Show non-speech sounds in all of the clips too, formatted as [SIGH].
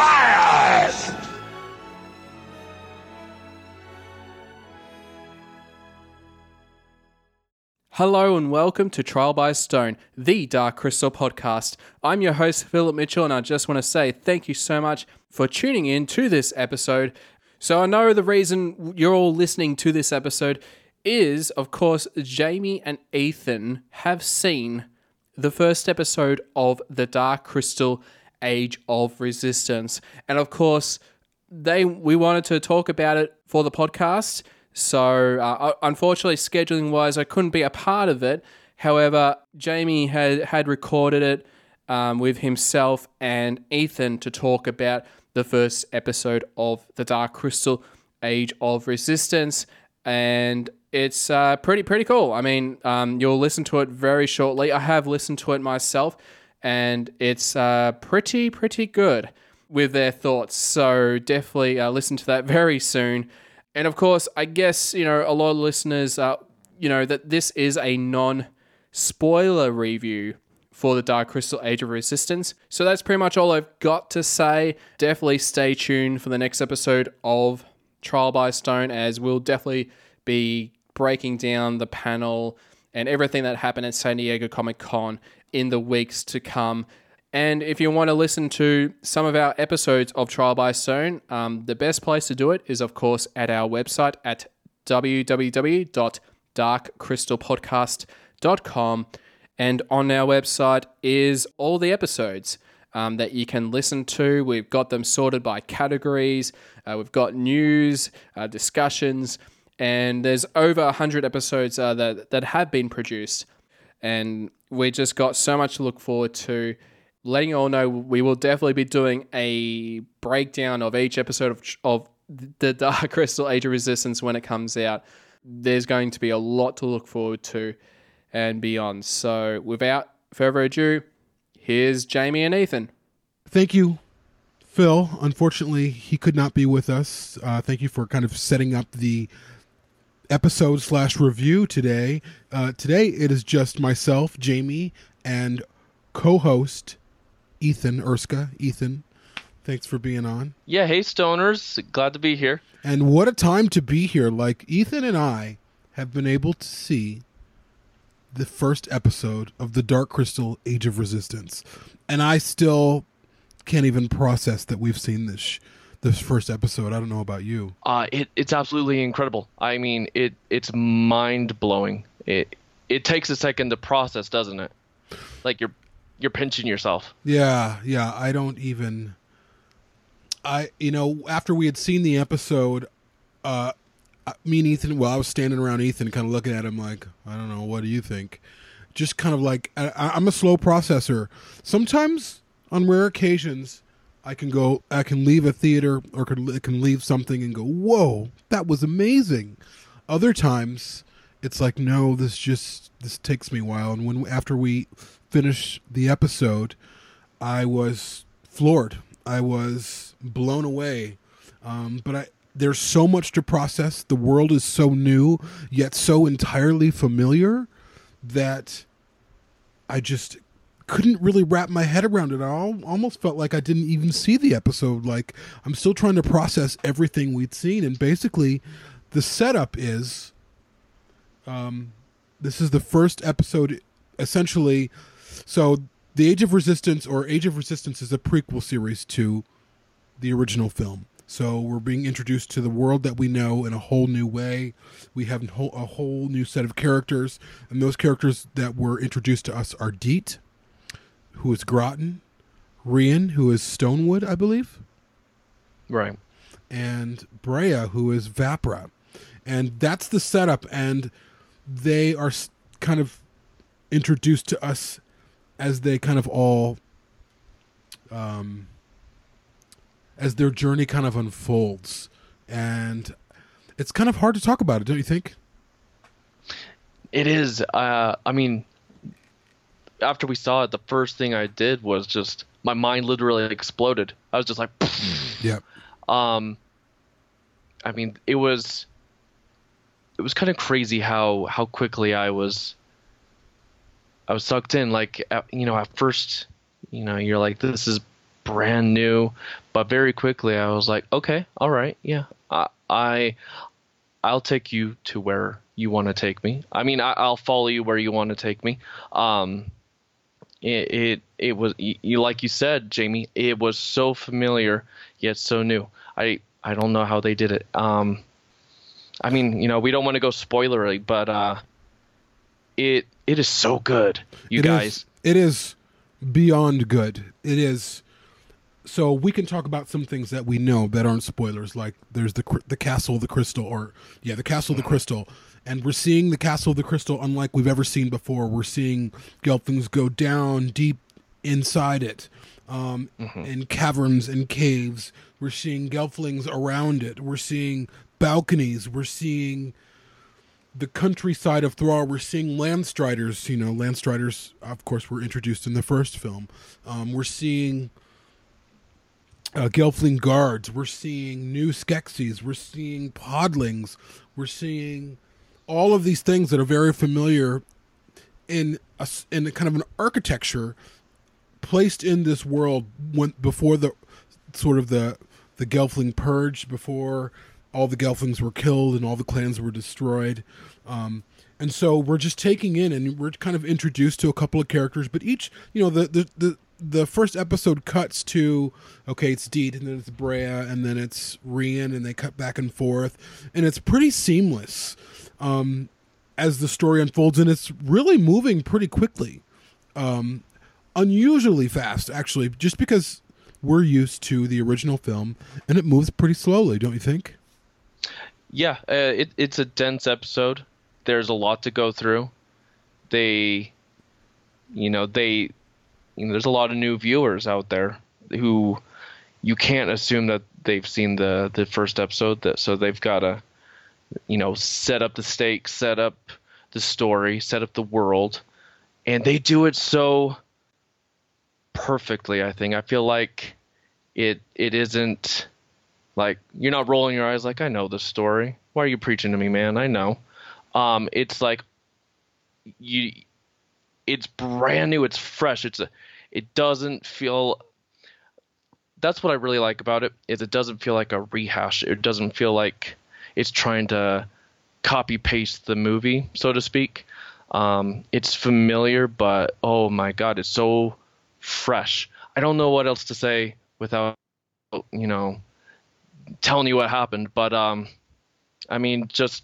Quiet! Hello and welcome to Trial by Stone, the Dark Crystal podcast. I'm your host, Philip Mitchell, and I just want to say thank you so much for tuning in to this episode. So, I know the reason you're all listening to this episode is, of course, Jamie and Ethan have seen the first episode of The Dark Crystal Age of Resistance. And of course, they we wanted to talk about it for the podcast. So, uh, unfortunately, scheduling wise, I couldn't be a part of it. However, Jamie had, had recorded it um, with himself and Ethan to talk about the first episode of The Dark Crystal Age of Resistance. And it's uh, pretty, pretty cool. I mean, um, you'll listen to it very shortly. I have listened to it myself, and it's uh, pretty, pretty good with their thoughts. So, definitely uh, listen to that [LAUGHS] very soon. And of course, I guess, you know, a lot of listeners, uh, you know, that this is a non spoiler review for the Dark Crystal Age of Resistance. So that's pretty much all I've got to say. Definitely stay tuned for the next episode of Trial by Stone, as we'll definitely be breaking down the panel and everything that happened at San Diego Comic Con in the weeks to come. And if you want to listen to some of our episodes of Trial by Stone, um, the best place to do it is, of course, at our website at www.darkcrystalpodcast.com. And on our website is all the episodes um, that you can listen to. We've got them sorted by categories, uh, we've got news, uh, discussions, and there's over 100 episodes uh, that, that have been produced. And we just got so much to look forward to letting you all know we will definitely be doing a breakdown of each episode of, of the Dark [LAUGHS] Crystal Age of Resistance when it comes out. There's going to be a lot to look forward to and beyond. So, without further ado, here's Jamie and Ethan. Thank you, Phil. Unfortunately, he could not be with us. Uh, thank you for kind of setting up the episode slash review today. Uh, today, it is just myself, Jamie, and co-host Ethan Erskine. Ethan, thanks for being on. Yeah, hey stoners, glad to be here. And what a time to be here. Like Ethan and I have been able to see the first episode of the Dark Crystal Age of Resistance. And I still can't even process that we've seen this sh- this first episode. I don't know about you. Uh, it, it's absolutely incredible. I mean, it it's mind blowing. It it takes a second to process, doesn't it? Like you're you're pinching yourself. Yeah, yeah, I don't even I you know, after we had seen the episode uh me and Ethan, well, I was standing around Ethan, kind of looking at him like, I don't know, what do you think? Just kind of like, I, I'm a slow processor. Sometimes, on rare occasions, I can go, I can leave a theater or can, can leave something and go, whoa, that was amazing. Other times, it's like, no, this just, this takes me a while. And when, after we finish the episode, I was floored. I was blown away. Um, but I, there's so much to process. The world is so new, yet so entirely familiar that I just couldn't really wrap my head around it. I almost felt like I didn't even see the episode. Like I'm still trying to process everything we'd seen, and basically, the setup is, um, this is the first episode, essentially. So, the Age of Resistance or Age of Resistance is a prequel series to the original film. So we're being introduced to the world that we know in a whole new way. We have a whole, a whole new set of characters, and those characters that were introduced to us are Deet, who is Grottan, Rian, who is Stonewood, I believe, Right. and Brea, who is Vapra, and that's the setup. And they are kind of introduced to us as they kind of all um, as their journey kind of unfolds, and it's kind of hard to talk about it, don't you think? It is. Uh, I mean, after we saw it, the first thing I did was just my mind literally exploded. I was just like, Yeah. um, I mean, it was it was kind of crazy how how quickly I was I was sucked in. Like at, you know, at first, you know, you're like, this is brand new, but very quickly I was like, okay, all right, yeah, I, I I'll take you to where you want to take me. I mean, I, I'll follow you where you want to take me. Um, it, it it was you like you said, Jamie. It was so familiar yet so new. I I don't know how they did it. Um, I mean, you know, we don't want to go spoilery, but uh, it it is so good, you It is- guys. it is beyond good. It is. So we can talk about some things that we know that aren't spoilers. Like there's the the castle of the crystal, or yeah, the castle of the crystal, and we're seeing the castle of the crystal unlike we've ever seen before. We're seeing Gelflings go down deep inside it, um, in caverns and caves. We're seeing Gelflings around it. We're seeing balconies. We're seeing the countryside of Thra, we're seeing Landstriders. You know, Landstriders, of course, were introduced in the first film. Um, we're seeing uh, Gelfling guards. We're seeing new Skeksis. We're seeing Podlings. We're seeing all of these things that are very familiar in a, in a kind of an architecture placed in this world when before the sort of the the Gelfling purge, before all the Gelflings were killed and all the clans were destroyed. Um, and so we're just taking in and we're kind of introduced to a couple of characters, but each, you know, the the the, the first episode cuts to okay, it's Deet and then it's Brea and then it's Rian and they cut back and forth and it's pretty seamless um, as the story unfolds and it's really moving pretty quickly um, unusually fast actually just because we're used to the original film and it moves pretty slowly don't you think Yeah, uh, it, it's a dense episode. There's a lot to go through. They, you know, they, you know, there's a lot of new viewers out there who you can't assume that they've seen the the first episode. That so they've got to, you know, set up the stakes, set up the story, set up the world, and they do it so perfectly. I think I feel like it it isn't like you're not rolling your eyes like I know this story. Why are you preaching to me, man? I know. Um, it's like you it's brand new, it's fresh. It's a it doesn't feel that's what I really like about it is it doesn't feel like a rehash. It doesn't feel like it's trying to copy paste the movie, so to speak. Um, it's familiar, but oh my god, it's so fresh. I don't know what else to say without you know telling you what happened, but um, I mean, just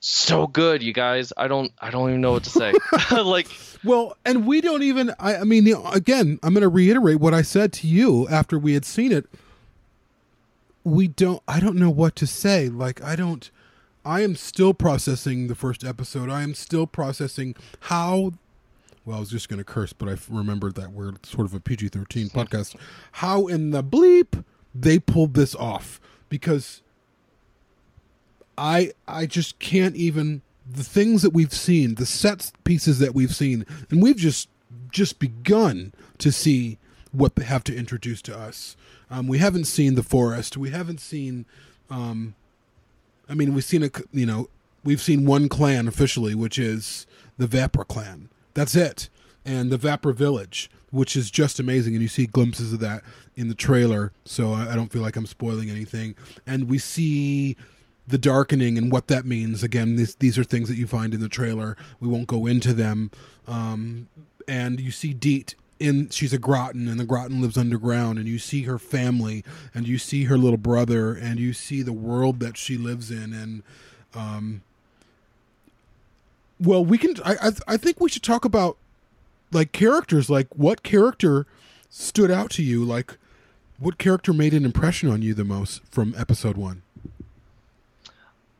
so good, you guys. I don't, I don't even know what to say. [LAUGHS] [LAUGHS] like, Well, and we don't even. I, I mean, again, I'm going to reiterate what I said to you after we had seen it. We don't. I don't know what to say. Like, I don't. I am still processing the first episode. I am still processing how. Well, I was just going to curse, but I remembered that we're sort of a PG-13 [LAUGHS] podcast. How in the bleep they pulled this off? Because I I just can't even the things that we've seen, the set pieces that we've seen, and we've just just begun to see what they have to introduce to us. Um, we haven't seen the forest. We haven't seen. Um, I mean, we've seen a you know we've seen one clan officially, which is the Vapra clan. That's it, and the Vapra village, which is just amazing. And you see glimpses of that in the trailer, so I, I don't feel like I'm spoiling anything. And we see the darkening and what that means. Again, this, these are things that you find in the trailer. We won't go into them. Um, and you see Deet in she's a Grottan and the Grottan lives underground and you see her family and you see her little brother and you see the world that she lives in and um well we can I I, I think we should talk about like characters like what character stood out to you like what character made an impression on you the most from episode 1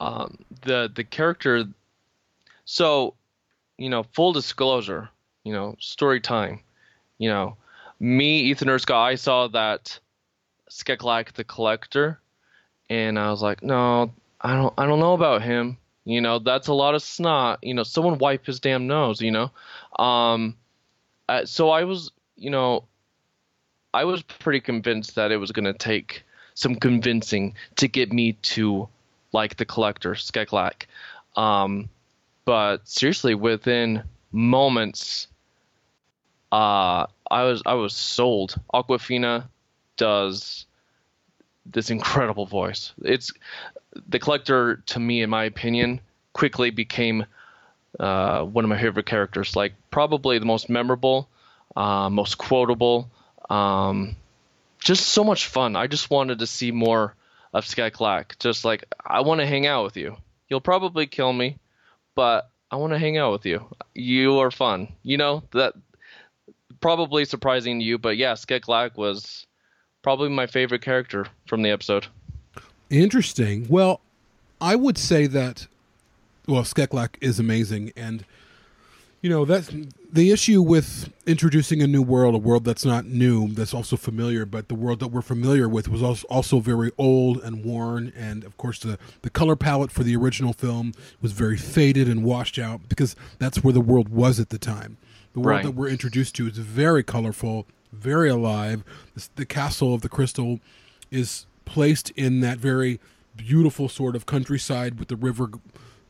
um, the the character. So, you know, full disclosure, you know, story time. You know, me, Ethan Erskine, I saw that skekLach the Collector, and I was like, no, I don't, I don't know about him. You know, that's a lot of snot. You know, someone wipe his damn nose. You know, um, uh, so I was, you know, I was pretty convinced that it was going to take some convincing to get me to like the collector skekLach. Um, but seriously, within moments, uh, I was I was sold. Awkwafina does this incredible voice. It's the collector to me, in my opinion, quickly became uh, one of my favorite characters. Like probably the most memorable, uh, most quotable. Um, just so much fun. I just wanted to see more of skekLach. Just like I want to hang out with you. You'll probably kill me, but I want to hang out with you. You are fun. You know that probably surprising to you, but yeah, skekLach was probably my favorite character from the episode. Interesting. Well, I would say that well, skekLach is amazing, and you know that's the issue with introducing a new world, a world that's not new, that's also familiar, but the world that we're familiar with was also, also very old and worn, and of course the the color palette for the original film was very faded and washed out because that's where the world was at the time. The world Right. that we're introduced to is very colorful, very alive. The, the castle of the crystal is placed in that very beautiful sort of countryside with the river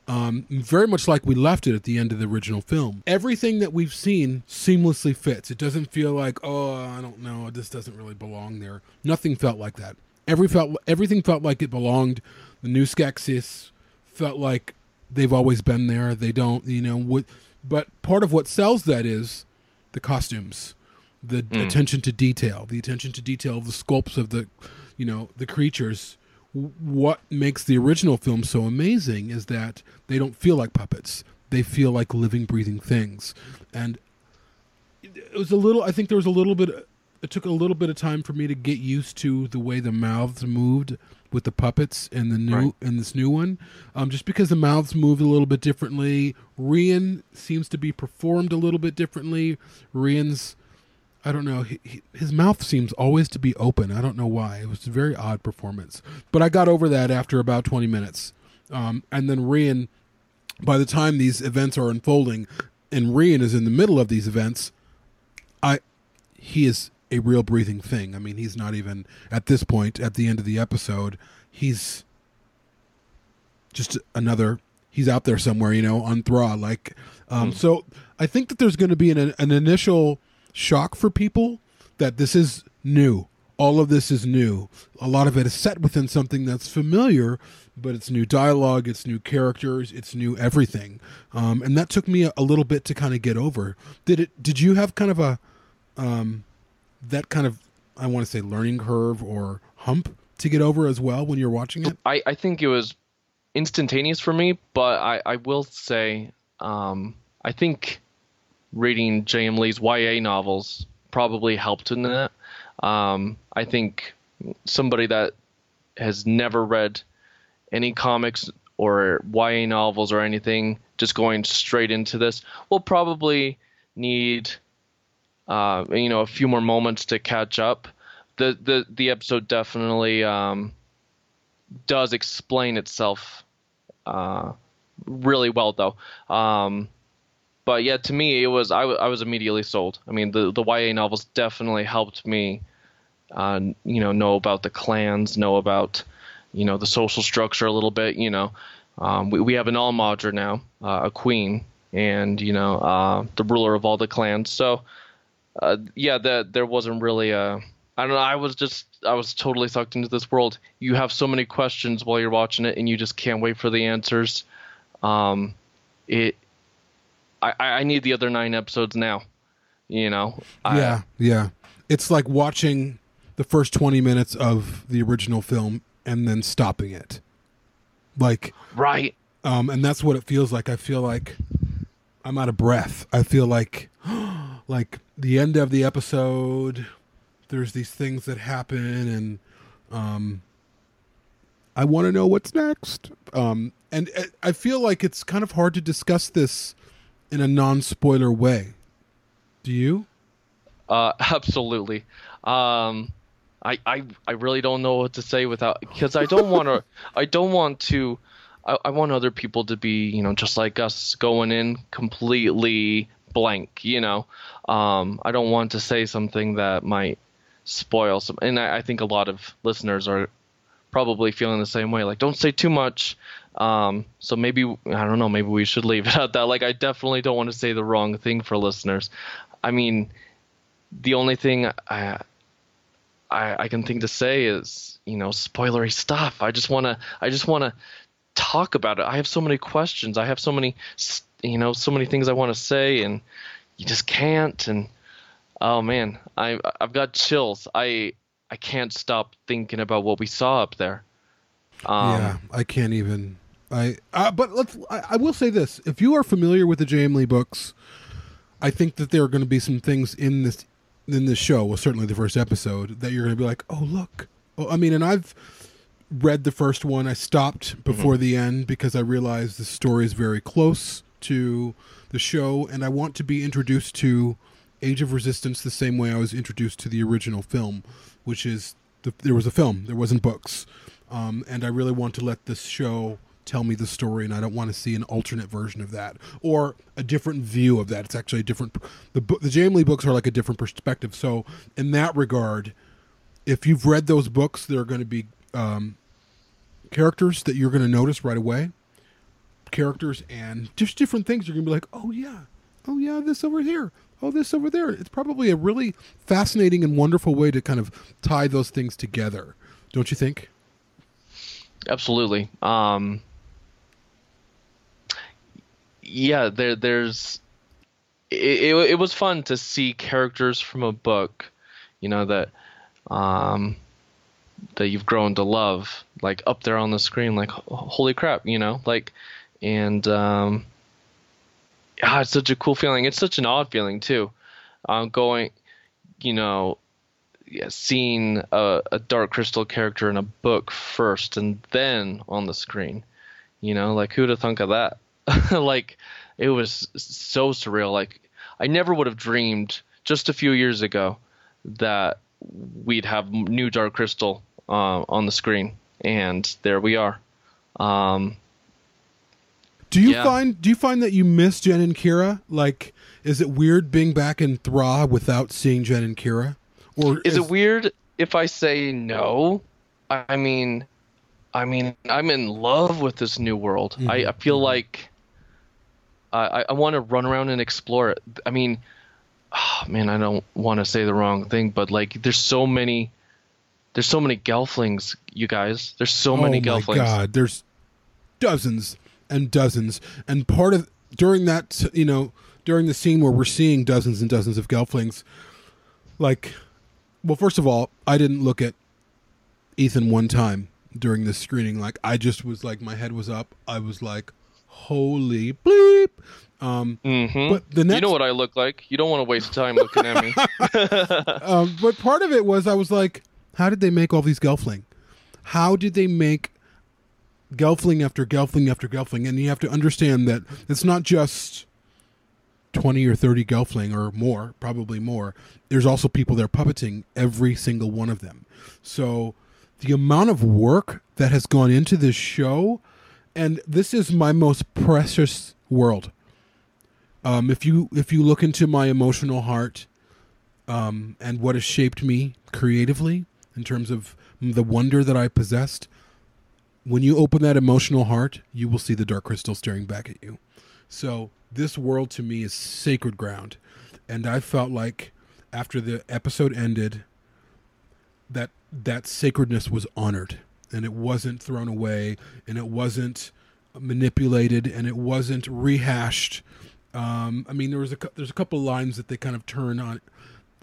um, very much like we left it at the end of the original film. Everything that we've seen seamlessly fits. It doesn't feel like, oh, I don't know, this doesn't really belong there. Nothing felt like that. Every felt everything felt like it belonged. The new Skeksis felt like they've always been there. They don't, you know, what. But part of what sells that is the costumes, the hmm. attention to detail, the attention to detail of the sculpts of the, you know, the creatures. What makes the original film so amazing is that they don't feel like puppets; they feel like living, breathing things. And it was a little. I think there was a little bit. It took a little bit of time for me to get used to the way the mouths moved with the puppets in the new Right. in this new one, um, just because the mouths move a little bit differently. Rian seems to be performed a little bit differently. Rian's, I don't know, he, he, his mouth seems always to be open. I don't know why. It was a very odd performance, but I got over that after about twenty minutes. Um, and then Rian, by the time these events are unfolding, and Rian is in the middle of these events, I he is a real breathing thing. I mean, he's not even at this point at the end of the episode. He's just another. He's out there somewhere, you know, on Thra. Like, um, so I think that there's going to be an an initial shock for people that this is new. All of this is new. A lot of it is set within something that's familiar, but it's new dialogue, it's new characters, it's new everything. Um, and that took me a, a little bit to kind of get over. Did it? Did you have kind of a um, that kind of I want to say learning curve or hump to get over as well when you're watching it? I, I think it was instantaneous for me, but I, I will say um, I think reading J.M. Lee's YA novels probably helped in that. Um, I think somebody that has never read any comics or YA novels or anything, just going straight into this, will probably need uh, you know a few more moments to catch up. The the the episode definitely um, does explain itself uh, really well though. Um, but yeah, to me it was I, w- I was immediately sold. I mean the the YA novels definitely helped me uh, you know know about the clans, know about you know the social structure a little bit. You know um, we we have an All-Maudra now, uh, a queen, and you know uh, the ruler of all the clans. So uh, yeah, that there wasn't really a. I don't know. I was just I was totally sucked into this world. You have so many questions while you're watching it, and you just can't wait for the answers. Um, it. I I need the other nine episodes now. You know. I- yeah, yeah. It's like watching the first 20 minutes of the original film and then stopping it. Like Right. um and that's what it feels like. I feel like I'm out of breath. I feel like like the end of the episode there's these things that happen and um I want to know what's next. Um and uh, I feel like it's kind of hard to discuss this in a non-spoiler way. Do you? Uh, [LAUGHS] absolutely. Um, I, I, I really don't know what to say without because I don't want to [LAUGHS] I don't want to I, I want other people to be you know just like us going in completely blank you know um, I don't want to say something that might spoil some and I, I think a lot of listeners are probably feeling the same way like don't say too much um, so maybe I don't know maybe we should leave [LAUGHS] it at that like I definitely don't want to say the wrong thing for listeners I mean the only thing I I, I can think to say is you know spoilery stuff. I just wanna I just wanna talk about it. I have so many questions. I have so many s- you know so many things I want to say, and you just can't. And oh man, I I've got chills. I I can't stop thinking about what we saw up there. Um, yeah, I can't even. I uh, but let's. I, I will say this: if you are familiar with the J.M. Lee books, I think that there are going to be some things in this in this show. Well, certainly the first episode that you're going to be like, oh look. Oh, I mean, and I've read the first one. I stopped before the end because I realized the story is very close to the show, and I want to be introduced to Age of Resistance the same way I was introduced to the original film, which is the, there was a film, there wasn't books, um, and I really want to let this show tell me the story, and I don't want to see an alternate version of that or a different view of that. It's actually a different. The the J.M. Lee books are like a different perspective. So in that regard, if you've read those books, there are going to be um, characters that you're going to notice right away. Characters and just different things. You're going to be like, oh yeah, oh yeah, this over here, oh this over there. It's probably a really fascinating and wonderful way to kind of tie those things together, don't you think? absolutely. Um, yeah, there there's it, it, it was fun to see characters from a book, you know that um that you've grown to love like up there on the screen like holy crap, you know, like and um yeah, it's such a cool feeling. It's such an odd feeling too. Um going you know yeah, seeing a, a Dark Crystal character in a book first and then on the screen. You know, like who'd have thunk of that? [LAUGHS] like it was so surreal. Like I never would have dreamed just a few years ago that we'd have new Dark Crystal uh, on the screen, and there we are. Um, Do you Yeah. find do you find that you miss Jen and Kira? Like, is it weird being back in Thra without seeing Jen and Kira? Or is it weird if I say no? I mean, I mean, I'm in love with this new world. I, I mm-hmm. feel mm-hmm. like I, I want to run around and explore it. I mean, oh, man, I don't want to say the wrong thing, but like, there's so many, there's so many Gelflings, you guys. There's so oh many oh Gelflings. my god, there's dozens and dozens, and part of during that you know during the scene where we're seeing dozens and dozens of Gelflings, like, well, first of all, I didn't look at Ethan one time during this screening. Like, I just was like, my head was up. I was like, holy bleep. Um, hmm but the next You know what I look like. You don't want to waste time looking at me. [LAUGHS] [LAUGHS] um, but part of it was I was like, how did they make all these Gelfling? How did they make Gelfling after Gelfling after Gelfling? And you have to understand that it's not just 20 or 30 Gelfling or more, probably more. There's also people that are puppeting every single one of them. So the amount of work that has gone into this show, and this is my most precious world. Um, if you if you look into my emotional heart, um, and what has shaped me creatively in terms of the wonder that I possessed. When you open that emotional heart, you will see the dark crystal staring back at you. So this world to me is sacred ground, and I felt like after the episode ended, that that sacredness was honored, and it wasn't thrown away, and it wasn't manipulated, and it wasn't rehashed. Um, I mean, there was a there's a couple lines that they kind of turn on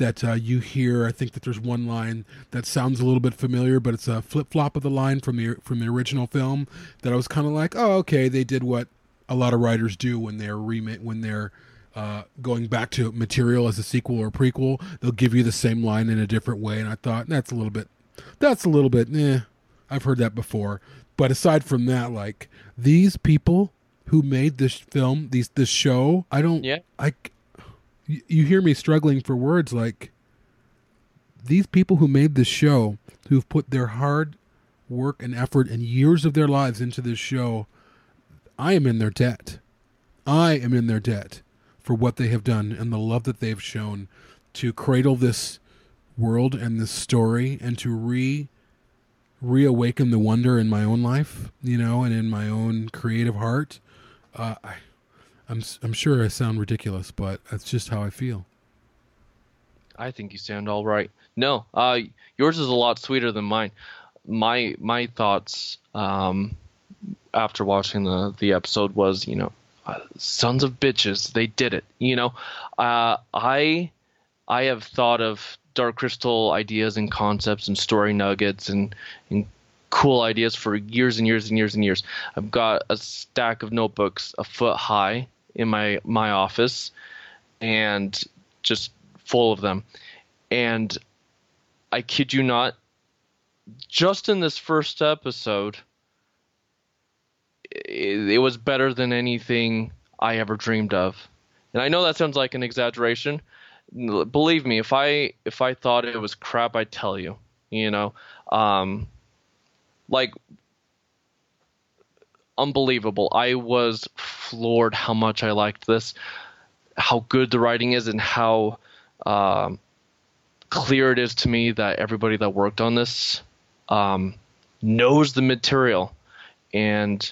that uh, you hear. I think that there's one line that sounds a little bit familiar, but it's a flip flop of the line from the from the original film that I was kind of like, oh, okay, they did what a lot of writers do when they're remake when they're uh, going back to material as a sequel or prequel. They'll give you the same line in a different way, and I thought that's a little bit that's a little bit eh. I've heard that before, but aside from that, like these people who made this film, these this show, I don't, Yeah. I you, hear me struggling for words like these people who made this show, who've put their hard work and effort and years of their lives into this show, I am in their debt. I am in their debt for what they have done and the love that they've shown to cradle this world and this story and to re reawaken the wonder in my own life, you know, and in my own creative heart. Uh, I, I'm I'm sure I sound ridiculous, but that's just how I feel. I think you sound all right. No, uh, yours is a lot sweeter than mine. My my thoughts um, after watching the the episode was, you know, uh, sons of bitches, they did it. You know, uh, I I have thought of Dark Crystal ideas and concepts and story nuggets and and cool ideas for years and years and years and years. I've got a stack of notebooks a foot high in my my office, and just full of them. And I kid you not, just in this first episode, it, it was better than anything I ever dreamed of. And I know that sounds like an exaggeration. Believe me, if I if I thought it was crap, I'd tell you. You know, um, like unbelievable. I was floored how much I liked this, how good the writing is, and how um, clear it is to me that everybody that worked on this um, knows the material, and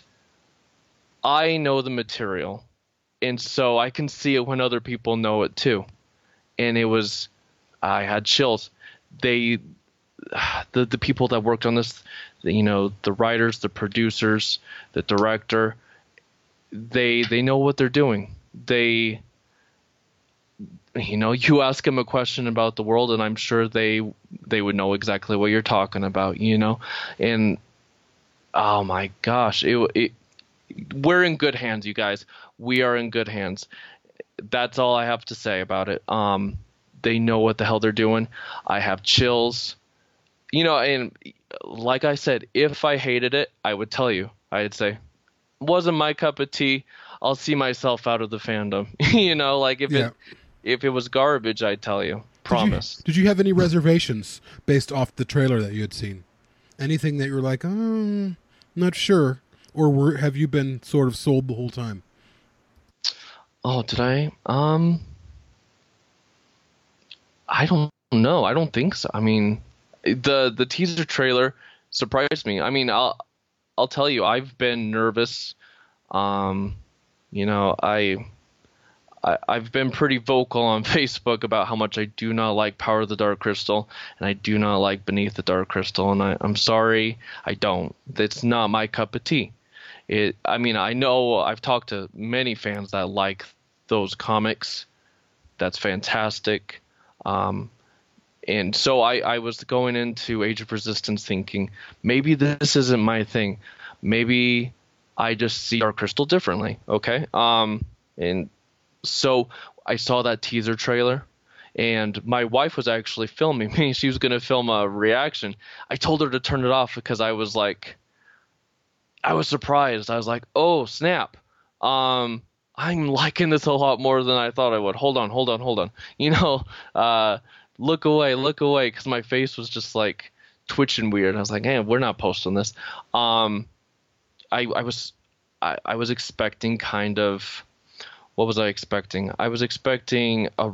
I know the material, and so I can see it when other people know it too. And it was, I had chills. They, [SIGHS] the the people that worked on this, you know, the writers, the producers, the director, they they know what they're doing. They you know you [LAUGHS] ask them a question about the world and i'm sure they they would know exactly what you're talking about you know? And oh my gosh it, it we're in good hands you guys. We are in good hands. That's all i have to say about it. Um they know what the hell they're doing. I have chills you know and like i said if i hated it i would tell you i'd say wasn't my cup of tea i'll see myself out of the fandom [LAUGHS] you know like if Yeah. it if it was garbage, I'd tell you. Promise. Did you, did you have any reservations based off the trailer that you had seen? Anything that you were like, um, not sure, or were, have you been sort of sold the whole time? Oh, did I? Um, I don't know. I don't think so. I mean, the the teaser trailer surprised me. I mean, I'll I'll tell you, I've been nervous. Um, you know, I. I, I've been pretty vocal on [LAUGHS] Facebook about how much I do not like Power of the Dark Crystal, and I do not like Beneath the Dark Crystal, and I, I'm sorry, I don't. It's not my cup of tea. It. I mean, I know I've talked to many fans that like those comics. That's fantastic. Um, and so I, I was going into Age of Resistance thinking maybe this isn't my thing. Maybe I just see Dark Crystal differently. Okay. Um, and so I saw that teaser trailer, and my wife was actually filming me. [LAUGHS] She was going to film a reaction. I told her to turn it off because I was like, I was surprised. I was like, oh snap. Um, I'm liking this a lot more than I thought I would. Hold on, hold on, hold on. You know, uh, look away, look away, because my face was just like twitching weird. I was like, hey, we're not posting this. Um, I I was I, I was expecting kind of what was I expecting? I was expecting a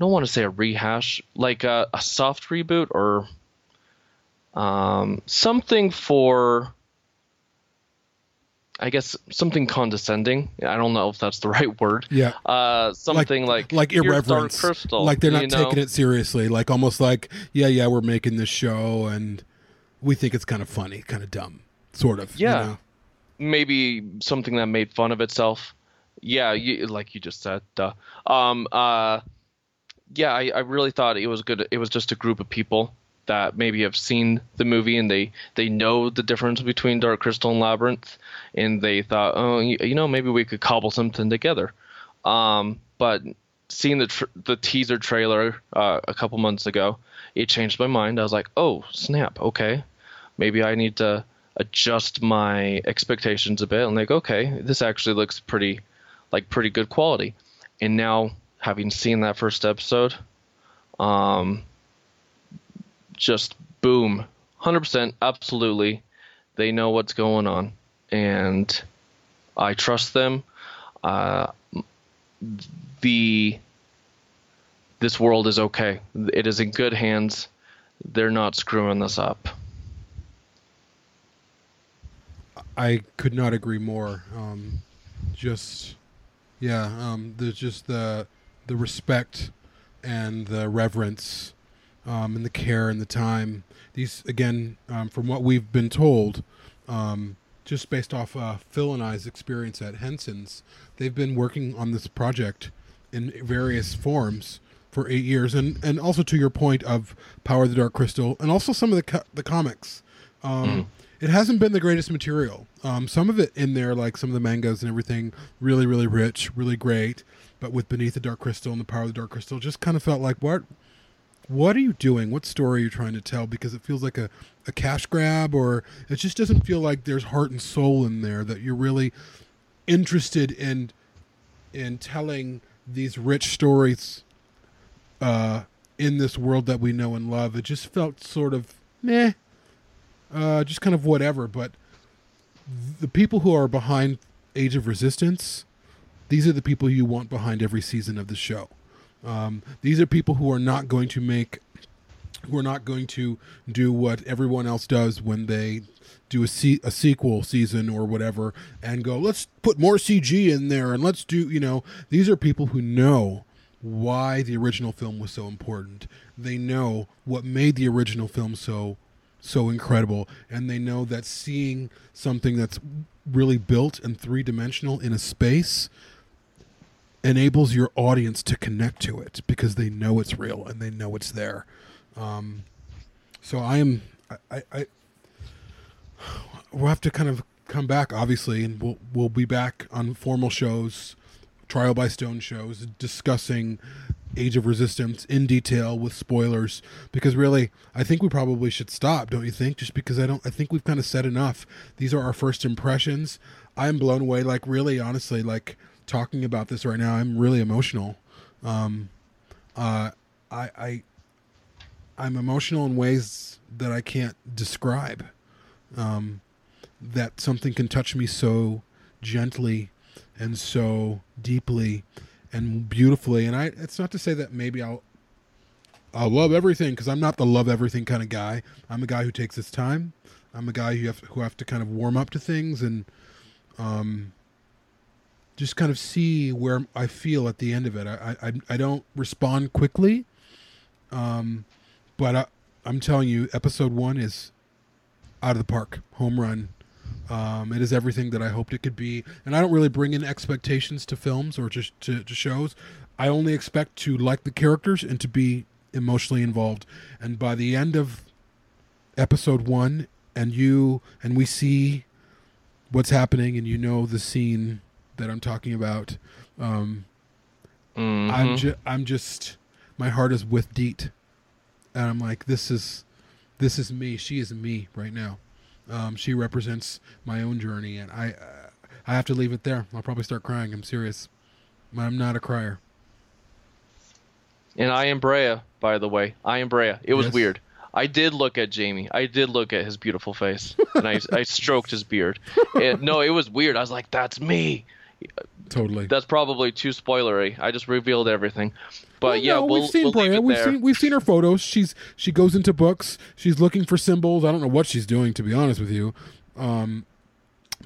I don't want to say a rehash, like a, a soft reboot or um, something for I guess something condescending. I don't know if that's the [LAUGHS] right word. Yeah. Uh, something like like "Here's Dark irreverence, Crystal. like they're not you know? taking it seriously, like almost like yeah, yeah, we're making this show and we think it's kind of funny, kind of dumb, sort of. you Yeah. know? maybe something that made fun of itself. Yeah, you, like you just said. Duh. Um. Uh. Yeah, I, I really thought it was good. It was just a group of people that maybe have seen the movie and they they know the difference between Dark Crystal and Labyrinth, and they thought, oh, you, know, maybe we could cobble something together. Um. But seeing the tr- the teaser trailer uh, a couple months ago, it changed my mind. I was like, oh snap, okay, maybe I need to adjust my expectations a bit and like okay this actually looks pretty like pretty good quality and now having seen that first episode Um, just boom, hundred percent, absolutely. They know what's going on, and I trust them. Uh, the this world is okay. It is in good hands. They're not screwing this up. I could not agree more. Um, just yeah, um, there's just the the respect and the reverence um, and the care and the time. These again, um, from what we've been told, um, just based off uh, Phil and I's experience at Henson's, they've been working on this project in various forms for eight years, and and also to your point of Power of the Dark Crystal, and also some of the co- the comics. Um, It hasn't been the greatest material. Um, some of it in there, like some of the mangas and everything, really really rich, really great. But with Beneath the Dark Crystal and the Power of the Dark Crystal, just kind of felt like what what are you doing? What story are you trying to tell? Because it feels like a, a cash grab, or it just doesn't feel like there's heart and soul in there that you're really interested in in telling these rich stories uh, in this world that we know and love. It just felt sort of meh, uh, just kind of whatever. But the people who are behind Age of Resistance, these are the people you want behind every season of the show. Um, these are people who are not going to make, who are not going to do what everyone else does when they do a, se- a sequel season or whatever and go, let's put more CG in there and let's do, you know, these are people who know why the original film was so important. They know what made the original film so so incredible and they know that seeing something that's really built and three-dimensional in a space enables your audience to connect to it because they know it's real and they know it's there. Um, so I am I, I, we'll have to kind of come back obviously and we'll we'll be back on formal shows trial by stone shows discussing age of resistance in detail with spoilers because really i think we probably should stop don't you think? Just because i don't i think we've kind of said enough. These are our first impressions. I'm blown away like really honestly like talking about this right now i'm really emotional. Um uh i i i'm emotional in ways that i can't describe. Um that something can touch me so gently and so deeply and beautifully. And i it's not to say that maybe i'll i'll love everything because i'm not the love everything kind of guy. I'm a guy who takes his time. I'm a guy who have who have to kind of warm up to things and um just kind of see where i feel at the end of it i i, I don't respond quickly um but I, i'm telling you episode one is out of the park home run um, it is everything that I hoped it could be, and I don't really bring in expectations to films or to, to shows. I only expect to like the characters and to be emotionally involved. And by the end of episode one, and you and we see what's happening, and you know the scene that I'm talking about. Um, I'm just, I'm just, my heart is with Deet, and I'm like, this is, this is me. She is me right now. Um, she represents my own journey, and I uh, I have to leave it there. I'll probably start crying. I'm serious. I'm not a crier. And I am Brea, by the way. I am Brea. It was Yes. weird. I did look at Jamie. I did look at his beautiful face, and I, I [LAUGHS] stroked his beard. And, no, it was weird. I was like, "That's me." Totally. That's probably too spoilery. I just revealed everything. But Well, yeah, no, we'll, we've seen we'll leave it We've there. seen we've seen her photos. She's she goes into books. She's looking for symbols. I don't know what she's doing to be honest with you. Um,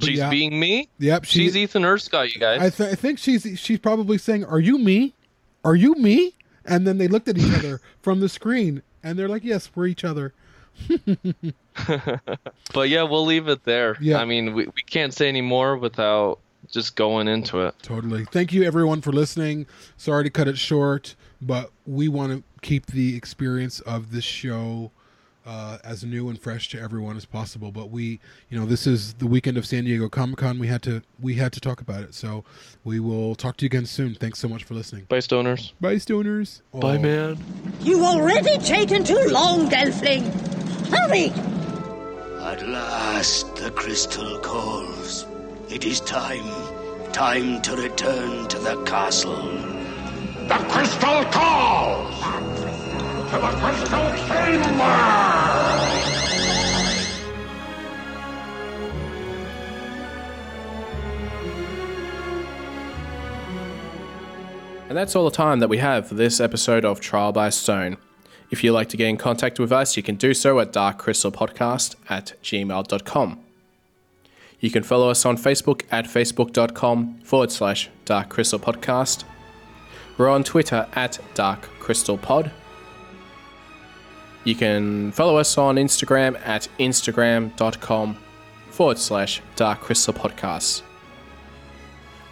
She's yeah. being me. Yep, she- she's Ethan Erskine, you guys. I, th- I think she's she's probably saying, "Are you me? Are you me?" And then they looked at each other [LAUGHS] from the screen, and they're like, "Yes, we're each other." [LAUGHS] But yeah, we'll leave it there. Yeah. I mean, we, we can't say any more without just going into it. Totally. Thank you, everyone, for listening. Sorry to cut it short, but we want to keep the experience of this show uh, as new and fresh to everyone as possible. But we, you know, this is the weekend of San Diego Comic Con. We had to we had to talk about it. So we will talk to you again soon. Thanks so much for listening. Bye, stoners. Bye, stoners. Bye, Oh. man. You've already taken too long, Gelfling. Hurry! At last the crystal calls. It is time. Time to return to the castle. The crystal calls! To the crystal chamber! And that's all the time that we have for this episode of Trial by Stone. If you'd like to get in contact with us, you can do so at darkcrystalpodcast at gmail.com. You can follow us on Facebook at facebook.com forward slash Dark Crystal Podcast. We're on Twitter at Dark Crystal Pod. You can follow us on Instagram at instagram.com forward slash darkcrystalpodcast.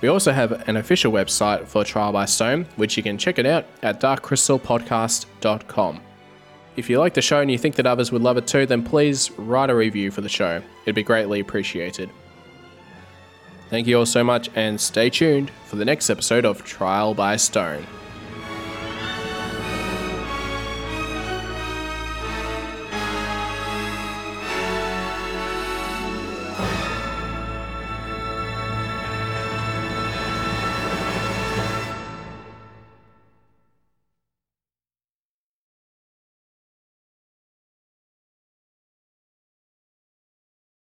We also have an official website for Trial by Stone, which you can check it out at darkcrystalpodcast.com. If you like the show and you think that others would love it too, then please write a review for the show. It'd be greatly appreciated. Thank you all so much and stay tuned for the next episode of Trial by Stone.